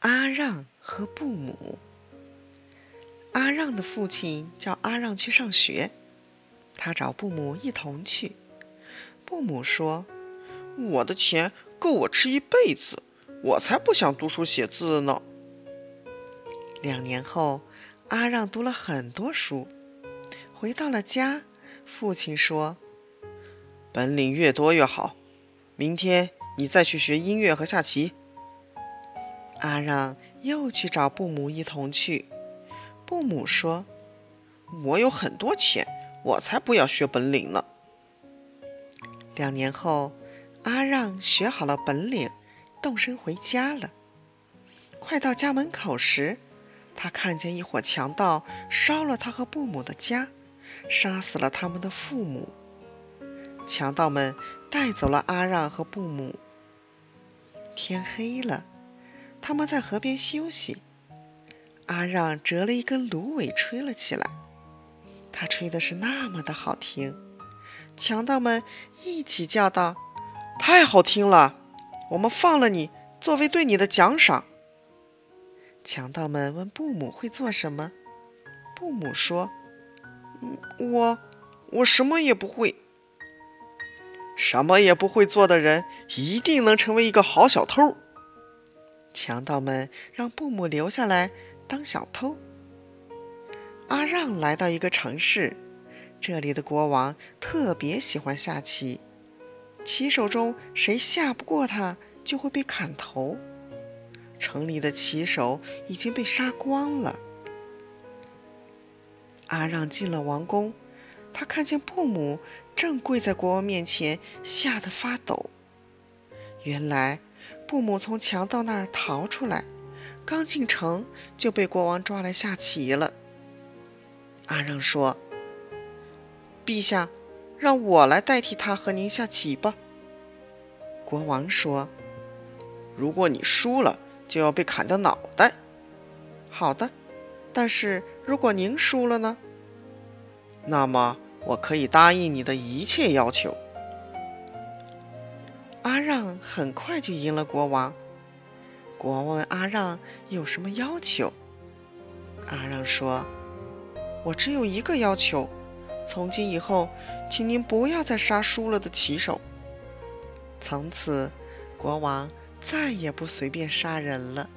阿让和布姆。阿让的父亲叫阿让去上学，他找布姆一同去。布姆说：“我的钱够我吃一辈子，我才不想读书写字呢。”两年后，阿让读了很多书，回到了家，父亲说：“本领越多越好，明天你再去学音乐和下棋。”阿让又去找布姆一同去。布姆说：“我有很多钱，我才不要学本领呢。”两年后，阿让学好了本领，动身回家了。快到家门口时，他看见一伙强盗烧了他和布姆的家，杀死了他们的父母。强盗们带走了阿让和布姆。天黑了。他们在河边休息。阿让折了一根芦苇，吹了起来。他吹的是那么的好听，强盗们一起叫道：“太好听了！我们放了你，作为对你的奖赏。”强盗们问布姆会做什么。布姆说：“我，我什么也不会。什么也不会做的人，一定能成为一个好小偷。”强盗们让布姆留下来当小偷。阿让来到一个城市，这里的国王特别喜欢下棋，棋手中谁下不过他，就会被砍头。城里的棋手已经被杀光了。阿让进了王宫，他看见布姆正跪在国王面前，吓得发抖。原来。布姆从强盗那儿逃出来，刚进城就被国王抓来下棋了。阿让说：“陛下，让我来代替他和您下棋吧。”国王说：“如果你输了，就要被砍掉脑袋。”“好的，但是如果您输了呢？”“那么我可以答应你的一切要求。”让很快就赢了国王。国王问阿让有什么要求。阿让说：“我只有一个要求，从今以后，请您不要再杀输了的棋手。”从此，国王再也不随便杀人了。